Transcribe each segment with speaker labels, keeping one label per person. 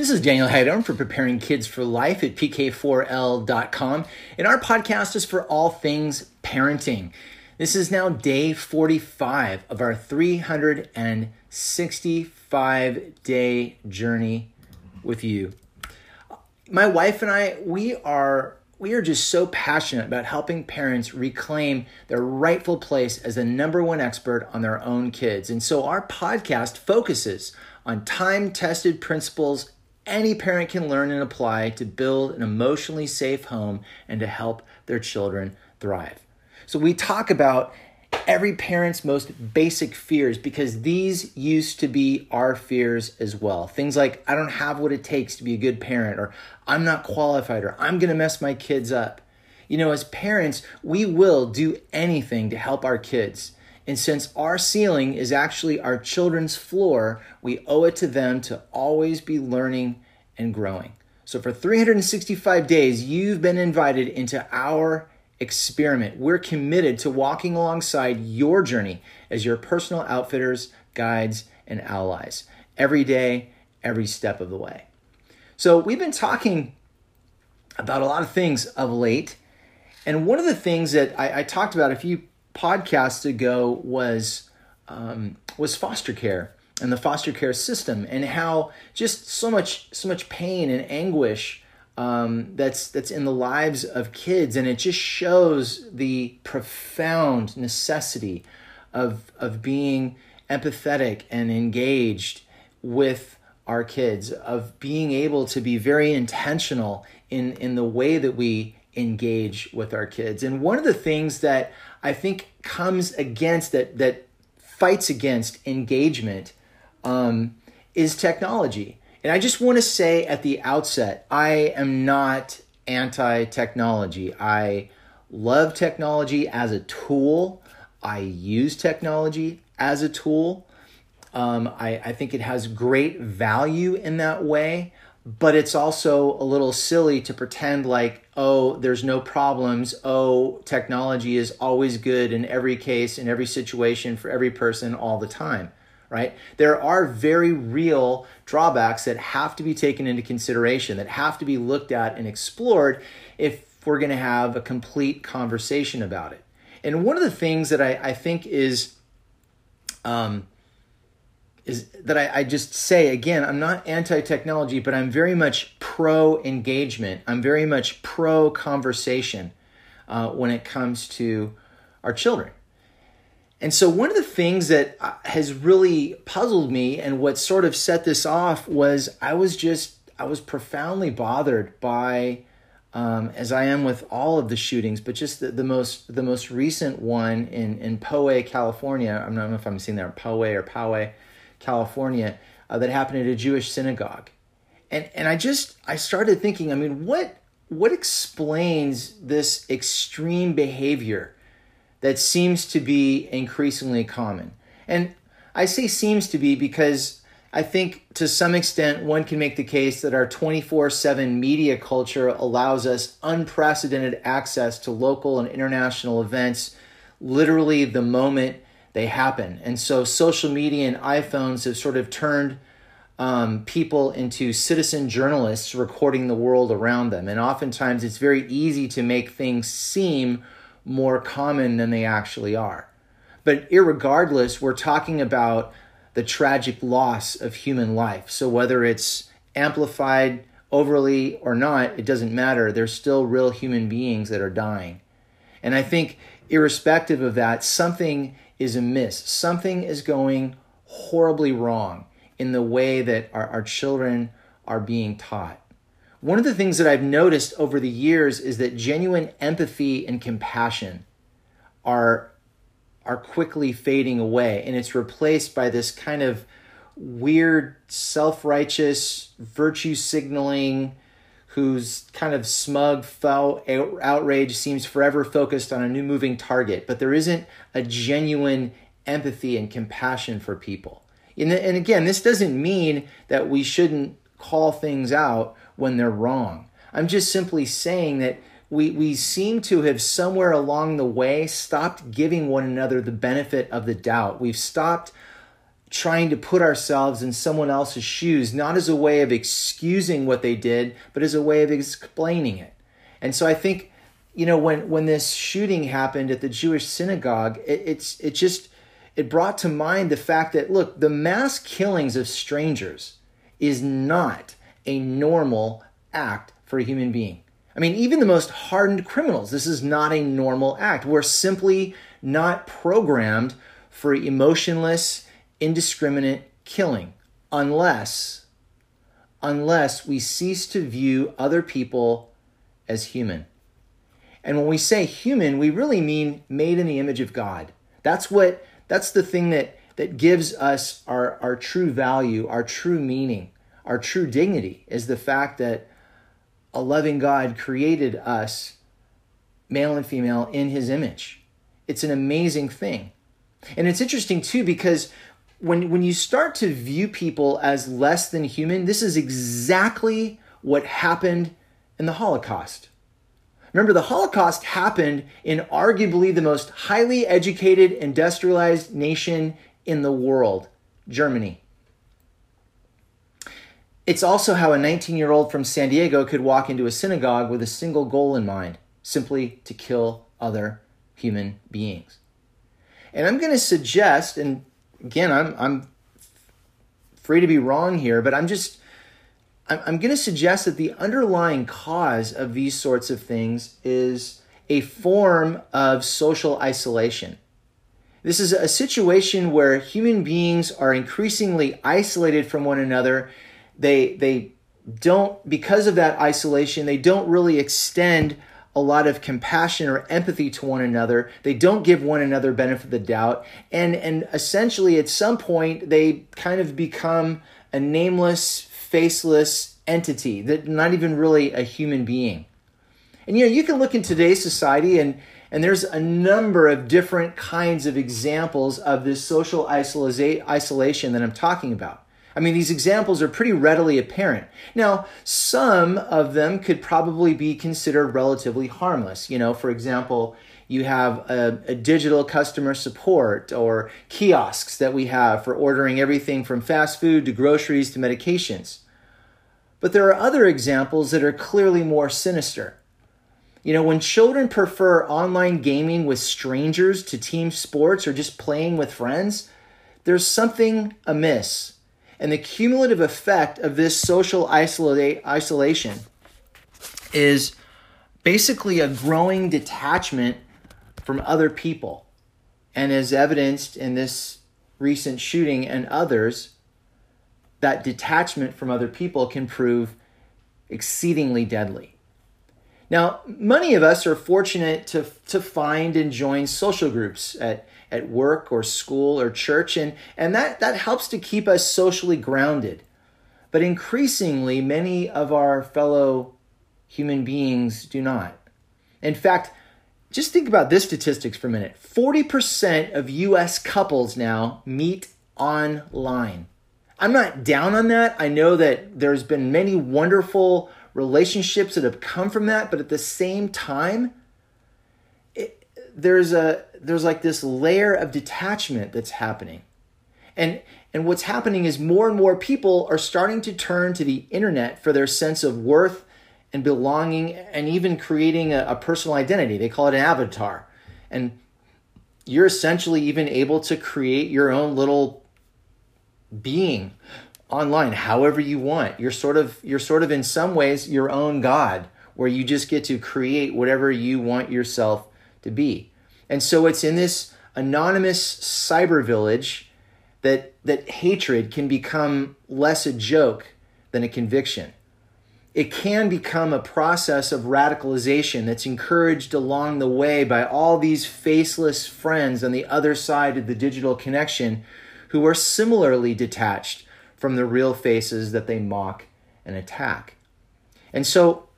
Speaker 1: This is Daniel Hagedorn for Preparing Kids for Life at PK4L.com. And our podcast is for all things parenting. This is now day 45 of our 365 day journey with you. My wife and I, we are we are just so passionate about helping parents reclaim their rightful place as the number one expert on their own kids. And so our podcast focuses on time tested principles any parent can learn and apply to build an emotionally safe home and to help their children thrive. So we talk about every parent's most basic fears because these used to be our fears as well. Things like, I don't have what it takes to be a good parent, or I'm not qualified, or I'm to mess my kids up. You know, as parents, we will do anything to help our kids. And since our ceiling is actually our children's floor, we owe it to them to always be learning and growing. So for 365 days, you've been invited into our experiment. We're committed to walking alongside your journey as your personal outfitters, guides, and allies every day, every step of the way. So we've been talking about a lot of things of late. And one of the things that I, I talked about a few podcasts ago was um, was foster care and the foster care system and how just so much so much pain and anguish um, that's that's in the lives of kids. And it just shows the profound necessity of of being empathetic and engaged with our kids of being able to be very intentional in in the way that we engage with our kids. And one of the things that I think comes against that that fights against engagement um, is technology. And I just want to say at the outset, I am not anti technology. I love technology as a tool. I use technology as a tool. Um, I, I think it has great value in that way but it's also a little silly to pretend like oh there's no problems. Oh technology is always good in every case in every situation for every person all the time right? There are very real drawbacks that have to be taken into consideration that have to be looked at and explored if we're going to have a complete conversation about it. And one of the things that i, I think is um, is that I, I, just say again, I'm not anti technology, but I'm very much pro engagement. I'm very much pro conversation uh, when it comes to our children. And so, one of the things that uh, has really puzzled me and what sort of set this off was I was just, I was profoundly bothered by. Um, as I am with all of the shootings, but just the, the most the most recent one in in Poway, California. I don't know if I'm seeing that Poway or Poway, California, uh, that happened at a Jewish synagogue. And, and I just, I started thinking, I mean, what, what explains this extreme behavior that seems to be increasingly common? And I say seems to be because I think to some extent one can make the case that our 24 7 media culture allows us unprecedented access to local and international events literally the moment they happen. And so social media and iPhones have sort of turned um, people into citizen journalists recording the world around them. And oftentimes it's very easy to make things seem more common than they actually are. But regardless, we're talking about the tragic loss of human life. So whether it's amplified overly or not, it doesn't matter. There's still real human beings that are dying. And I think, irrespective of that, something is amiss. Something is going horribly wrong in the way that our, our children are being taught. One of the things that I've noticed over the years is that genuine empathy and compassion are, are quickly fading away, and it's replaced by this kind of weird, self righteous, virtue signaling, whose kind of smug, foul outrage seems forever focused on a new moving target, but there isn't a genuine empathy and compassion for people. And, and again, this doesn't mean that we shouldn't call things out when they're wrong. I'm just simply saying that we, we seem to have somewhere along the way stopped giving one another the benefit of the doubt. We've stopped trying to put ourselves in someone else's shoes, not as a way of excusing what they did, but as a way of explaining it. And so I think, you know, when when this shooting happened at the Jewish synagogue, it, it's it just it brought to mind the fact that look, the mass killings of strangers is not a normal act for a human being. I mean, even the most hardened criminals, this is not a normal act. We're simply not programmed for emotionless, indiscriminate killing unless unless we cease to view other people as human. And when we say human, we really mean made in the image of God. That's what that's the thing that that gives us our, our true value, our true meaning, our true dignity is the fact that a loving God created us, male and female, in his image. It's an amazing thing. And it's interesting too because when, when you start to view people as less than human, this is exactly what happened in the Holocaust. Remember, the Holocaust happened in arguably the most highly educated, industrialized nation in the world, Germany. It's also how a 19 year old from San Diego could walk into a synagogue with a single goal in mind simply to kill other human beings. And I'm going to suggest, and again, I'm, I'm free to be wrong here, but I'm just, I'm, I'm going to suggest that the underlying cause of these sorts of things is a form of social isolation. This is a situation where human beings are increasingly isolated from one another they they don't because of that isolation they don't really extend a lot of compassion or empathy to one another. They don't give one another benefit of the doubt. And and essentially at some point they kind of become a nameless faceless entity that not even really a human being. And you know you can look in today's society and and there's a number of different kinds of examples of this social isolation that I'm talking about. I mean, these examples are pretty readily apparent. Now, some of them could probably be considered relatively harmless. You know, for example, you have a, a, digital customer support or kiosks that we have for ordering everything from fast food to groceries to medications. But there are other examples that are clearly more sinister. You know, when children prefer online gaming with strangers to team sports or just playing with friends, there's something amiss and the cumulative effect of this social isolate, isolation is basically a growing detachment from other people. And as evidenced in this recent shooting and others, that detachment from other people can prove exceedingly deadly. Now, many of us are fortunate to, to find and join social groups at at work or school or church, and, and that, that helps to keep us socially grounded. But increasingly, many of our fellow human beings do not. In fact, just think about this statistics for a minute 40% of US couples now meet online. I'm not down on that. I know that there's been many wonderful relationships that have come from that, but at the same time, there's a there's like this layer of detachment that's happening. And and what's happening is more and more people are starting to turn to the internet for their sense of worth and belonging and even creating a, a personal identity. They call it an avatar. And you're essentially even able to create your own little being online however you want. You're sort of you're sort of in some ways your own god where you just get to create whatever you want yourself to be. And so it's in this anonymous cyber village that that hatred can become less a joke than a conviction. It can become a process of radicalization that's encouraged along the way by all these faceless friends on the other side of the digital connection who are similarly detached from the real faces that they mock and attack. And so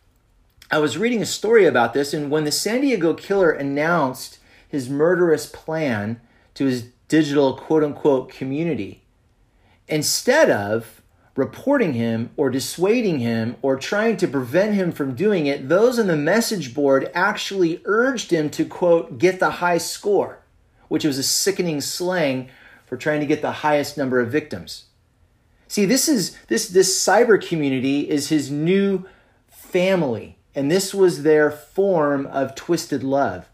Speaker 1: I was reading a story about this, and when the San Diego killer announced his murderous plan to his digital quote unquote community instead of reporting him or dissuading him or trying to prevent him from doing it, those on the message board actually urged him to quote, get the high score, which was a sickening slang for trying to get the highest number of victims. See, this is this this cyber community is his new family, and this was their form of twisted love.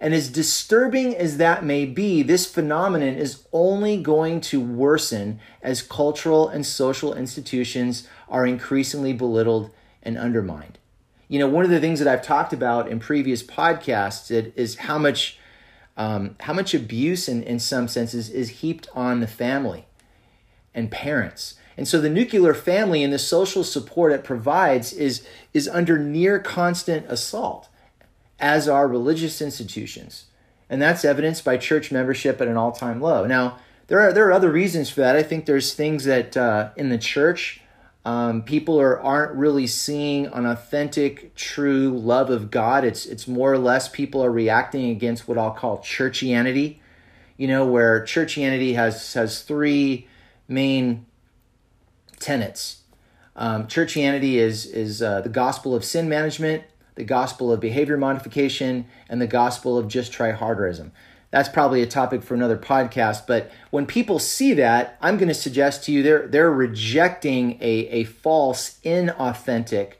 Speaker 1: And as disturbing as that may be, this phenomenon is only going to worsen as cultural and social institutions are increasingly belittled and undermined. You know, one of the things that I've talked about in previous podcasts is how much um, how much abuse, in, in some senses, is heaped on the family and parents. And so the nuclear family and the social support it provides is, is under near constant assault, as are religious institutions. And that's evidenced by church membership at an all time low. Now, there are, there are other reasons for that. I think there's things that uh, in the church, um, people are, aren't really seeing an authentic, true love of God. It's, it's more or less people are reacting against what I'll call churchianity, you know, where churchianity has, has three main tenets. Um, churchianity is is uh, the gospel of sin management, the gospel of behavior modification, and the gospel of just try harderism. That's probably a topic for another podcast. But when people see that, I'm going to suggest to you they're they're rejecting a, a false, inauthentic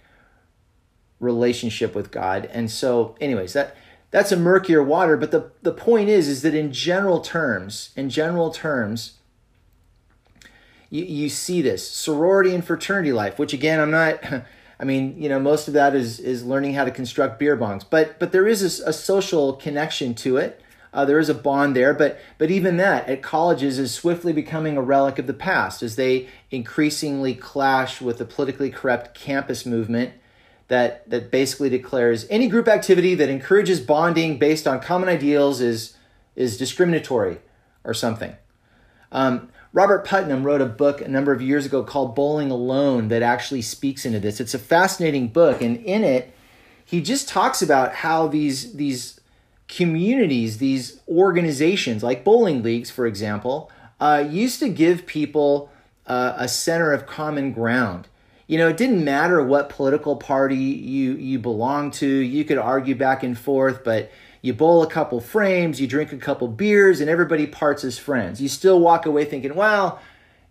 Speaker 1: relationship with God. And so, anyways, that that's a murkier water. But the, the point is, is that in general terms, in general terms, you, you see this sorority and fraternity life, which again, I'm not. I mean, you know, most of that is is learning how to construct beer bongs, but but there is a, a social connection to it. Uh, there is a bond there, but but even that at colleges is swiftly becoming a relic of the past as they increasingly clash with the politically correct campus movement that that basically declares any group activity that encourages bonding based on common ideals is is discriminatory or something. Um, Robert Putnam wrote a book a number of years ago called Bowling Alone that actually speaks into this. It's a fascinating book, and in it, he just talks about how these these communities, these organizations like bowling leagues, for example, uh, used to give people uh, a center of common ground. You know, it didn't matter what political party you you belonged to. You could argue back and forth, but you bowl a couple frames, you drink a couple beers, and everybody parts as friends. You still walk away thinking, well,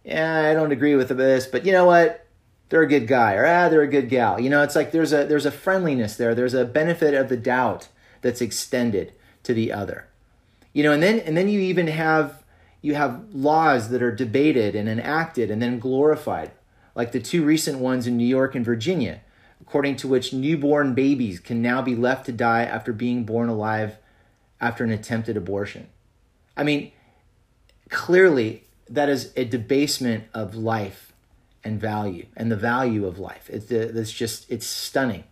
Speaker 1: yeah, I don't agree with this, but you know what? They're a good guy, or ah, they're a good gal. You know, it's like there's a there's a friendliness there. There's a benefit of the doubt that's extended to the other. You know, and then and then you even have you have laws that are debated and enacted and then glorified, like the two recent ones in New York and Virginia according to which newborn babies can now be left to die after being born alive after an attempted abortion. I mean, clearly, that is a debasement of life and value and the value of life. It's, uh, it's just, it's stunning.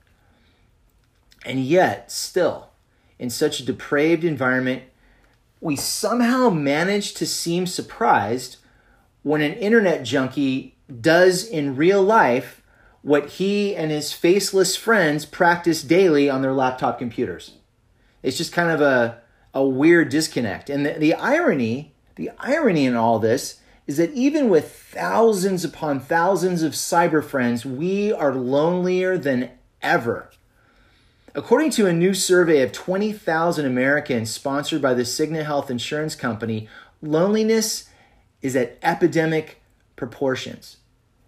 Speaker 1: And yet, still, in such a depraved environment, we somehow manage to seem surprised when an internet junkie does in real life what he and his faceless friends practice daily on their laptop computers. It's just kind of a, a weird disconnect. And the, the irony, the irony in all this is that even with thousands upon thousands of cyber friends, we are lonelier than ever. According to a new survey of 20,000 Americans sponsored by the Cigna Health Insurance Company, loneliness is at epidemic proportions.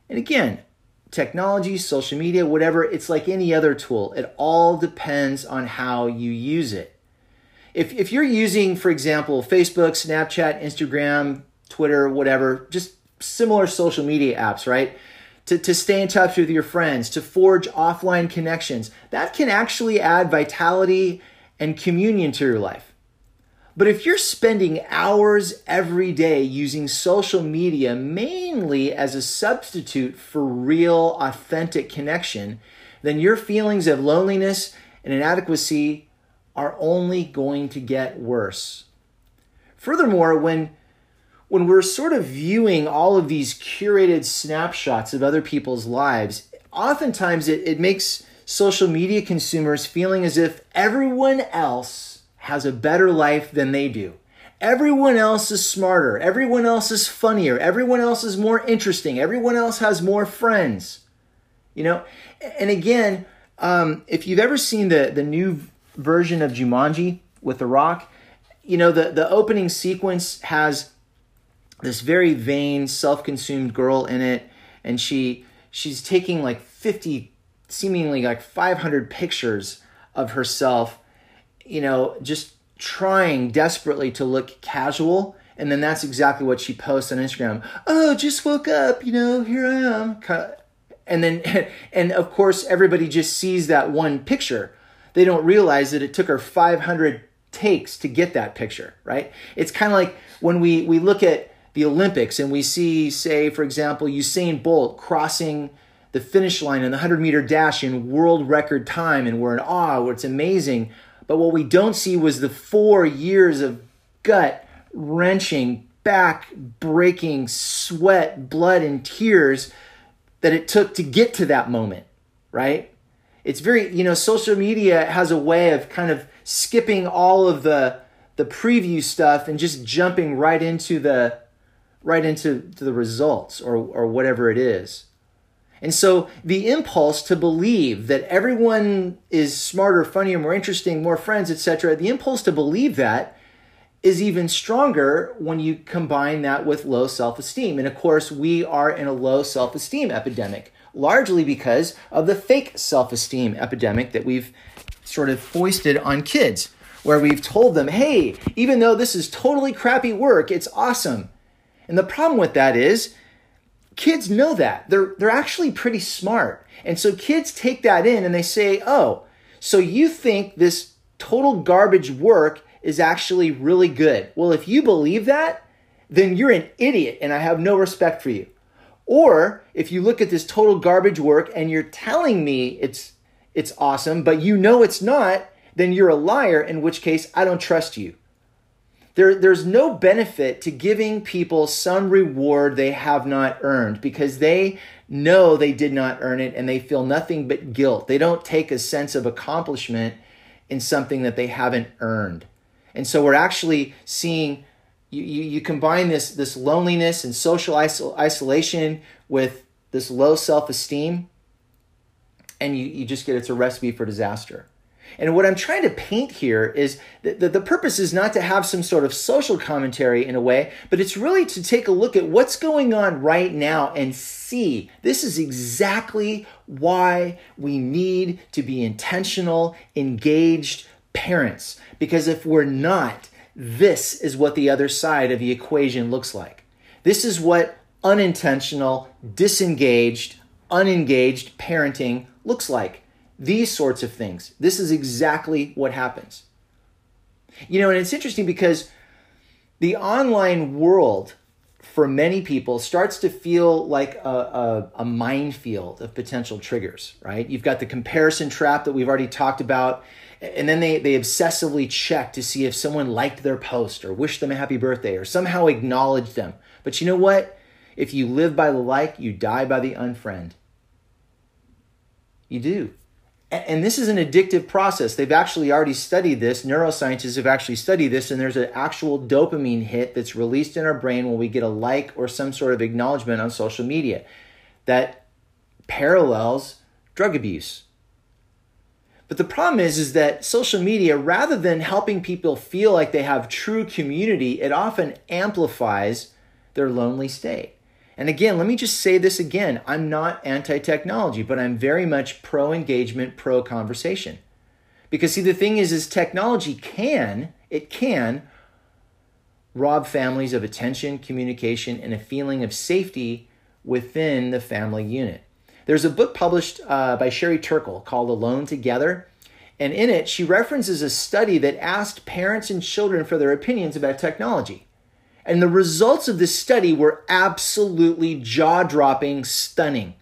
Speaker 1: And again, technology, social media, whatever, it's like any other tool. It all depends on how you use it. If, if you're using, for example, Facebook, Snapchat, Instagram, Twitter, whatever, just similar social media apps, right? To, to stay in touch with your friends, to forge offline connections, that can actually add vitality and communion to your life. But if you're spending hours every day using social media mainly as a substitute for real, authentic connection, then your feelings of loneliness and inadequacy are only going to get worse. Furthermore, when when we're sort of viewing all of these curated snapshots of other people's lives, oftentimes it, it makes social media consumers feeling as if everyone else has a better life than they do. Everyone else is smarter. Everyone else is funnier. Everyone else is more interesting. Everyone else has more friends. You know, and again, um, if you've ever seen the the new version of Jumanji with The Rock, you know the the opening sequence has this very vain, self-consumed girl in it, and she she's taking like 50 seemingly like 500 pictures of herself, you know, just trying desperately to look casual. And then that's exactly what she posts on Instagram. Oh, just woke up, you know, here I am. And then, and of course, everybody just sees that one picture. They don't realize that it took her 500 takes to get that picture, right? It's kind of like when we, we look at the Olympics and we see, say, for example, Usain Bolt crossing the finish line in the 100 meter dash in world record time, and we're in awe, it's amazing. But what we don't see was the four years of gut wrenching, back breaking sweat, blood, and tears that it took to get to that moment, right? It's very, you know, social media has a way of kind of skipping all of the the preview stuff and just jumping right into the right into the results or or whatever it is. And so the impulse to believe that everyone is smarter, funnier, more interesting, more friends, etc., the impulse to believe that is even stronger when you combine that with low self-esteem. And of course, we are in a low self-esteem epidemic, largely because of the fake self-esteem epidemic that we've sort of foisted on kids, where we've told them, "Hey, even though this is totally crappy work, it's awesome." And the problem with that is kids know that. They're they're actually pretty smart. And so kids take that in and they say, "Oh, so you think this total garbage work is actually really good." Well, if you believe that, then you're an idiot and I have no respect for you. Or if you look at this total garbage work and you're telling me it's it's awesome, but you know it's not, then you're a liar, in which case I don't trust you. There, there's no benefit to giving people some reward they have not earned because they know they did not earn it and they feel nothing but guilt. They don't take a sense of accomplishment in something that they haven't earned. And so we're actually seeing you, you, you combine this, this loneliness and social isol- isolation with this low self esteem, and you, you just get it's a recipe for disaster. And what I'm trying to paint here is that the, purpose is not to have some sort of social commentary in a way, but it's really to take a look at what's going on right now and see this is exactly why we need to be intentional, engaged parents. Because if we're not, this is what the other side of the equation looks like. This is what unintentional, disengaged, unengaged parenting looks like these sorts of things. This is exactly what happens. You know, and it's interesting because the online world for many people starts to feel like a, a, a, minefield of potential triggers, right? You've got the comparison trap that we've already talked about, and then they, they obsessively check to see if someone liked their post or wished them a happy birthday or somehow acknowledged them. But you know what? If you live by the like, you die by the unfriend. You do and this is an addictive process. They've actually already studied this. Neuroscientists have actually studied this, and there's an actual dopamine hit that's released in our brain when we get a like or some sort of acknowledgement on social media that parallels drug abuse. But the problem is, is that social media, rather than helping people feel like they have true community, it often amplifies their lonely state. And again, let me just say this again I'm not anti technology, but I'm very much pro engagement, pro conversation. Because see, the thing is, is technology can, it can rob families of attention, communication, and a feeling of safety within the family unit. There's a book published uh, by Sherry Turkle called Alone Together. And in it, she references a study that asked parents and children for their opinions about technology. And the results of this study were absolutely jaw dropping, stunning.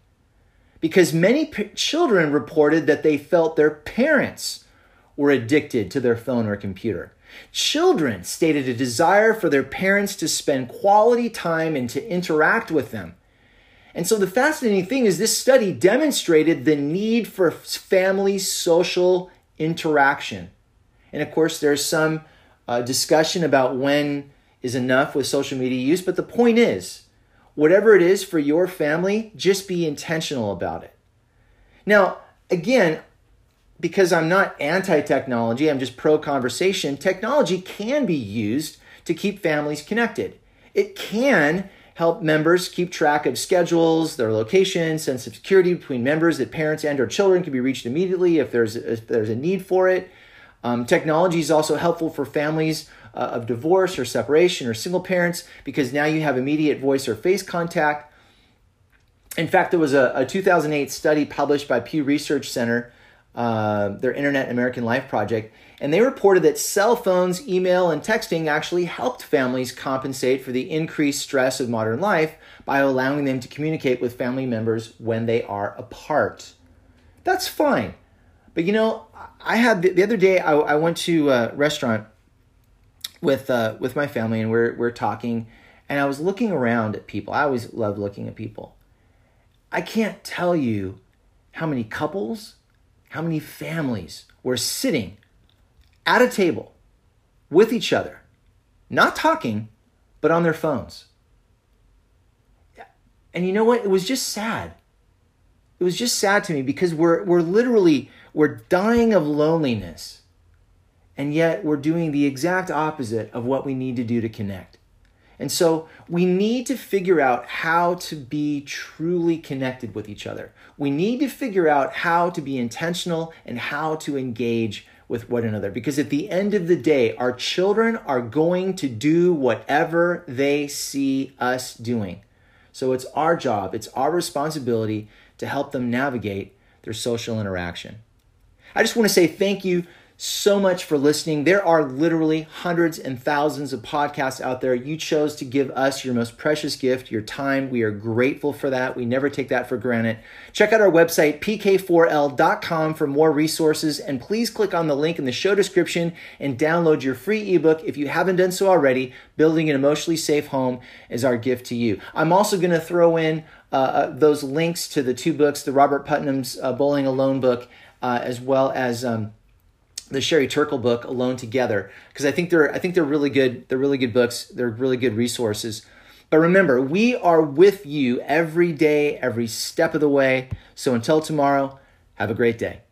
Speaker 1: Because many p- children reported that they felt their parents were addicted to their phone or computer. Children stated a desire for their parents to spend quality time and to interact with them. And so the fascinating thing is, this study demonstrated the need for family social interaction. And of course, there's some uh, discussion about when is enough with social media use. But the point is, whatever it is for your family, just be intentional about it. Now, again, because I'm not anti technology, I'm just pro conversation, technology can be used to keep families connected. It can help members keep track of schedules, their location, sense of security between members that parents and or children can be reached immediately if there's if there's a need for it. Um, technology is also helpful for families uh, of divorce or separation or single parents because now you have immediate voice or face contact. In fact, there was a, a 2008 study published by Pew Research Center, uh, their Internet American Life project, and they reported that cell phones, email, and texting actually helped families compensate for the increased stress of modern life by allowing them to communicate with family members when they are apart. That's fine. But you know, I had the, the other day, I, I, went to a restaurant with, uh, with my family and we're, we're talking, and I was looking around at people. I always love looking at people. I can't tell you how many couples, how many families were sitting at a table with each other, not talking, but on their phones. And you know what? It was just sad. It was just sad to me because we're, we're literally, we're dying of loneliness. And yet we're doing the exact opposite of what we need to do to connect. And so we need to figure out how to be truly connected with each other. We need to figure out how to be intentional and how to engage with one another. Because at the end of the day, our children are going to do whatever they see us doing. So it's our job, it's our responsibility to help them navigate their social interaction. I just want to say thank you so much for listening. There are literally hundreds and thousands of podcasts out there. You chose to give us your most precious gift, your time. We are grateful for that. We never take that for granted. Check out our website, pk4l.com, for more resources. And please click on the link in the show description and download your free ebook if you haven't done so already. Building an Emotionally Safe Home is our gift to you. I'm also going to throw in uh, uh, those links to the two books the Robert Putnam's uh, Bowling Alone book, uh, as well as. Um, the Sherry Turkle book Alone Together because I think they're I think they're really good. They're really good books. They're really good resources. But remember, we are with you every day, every step of the way. So until tomorrow, have a great day.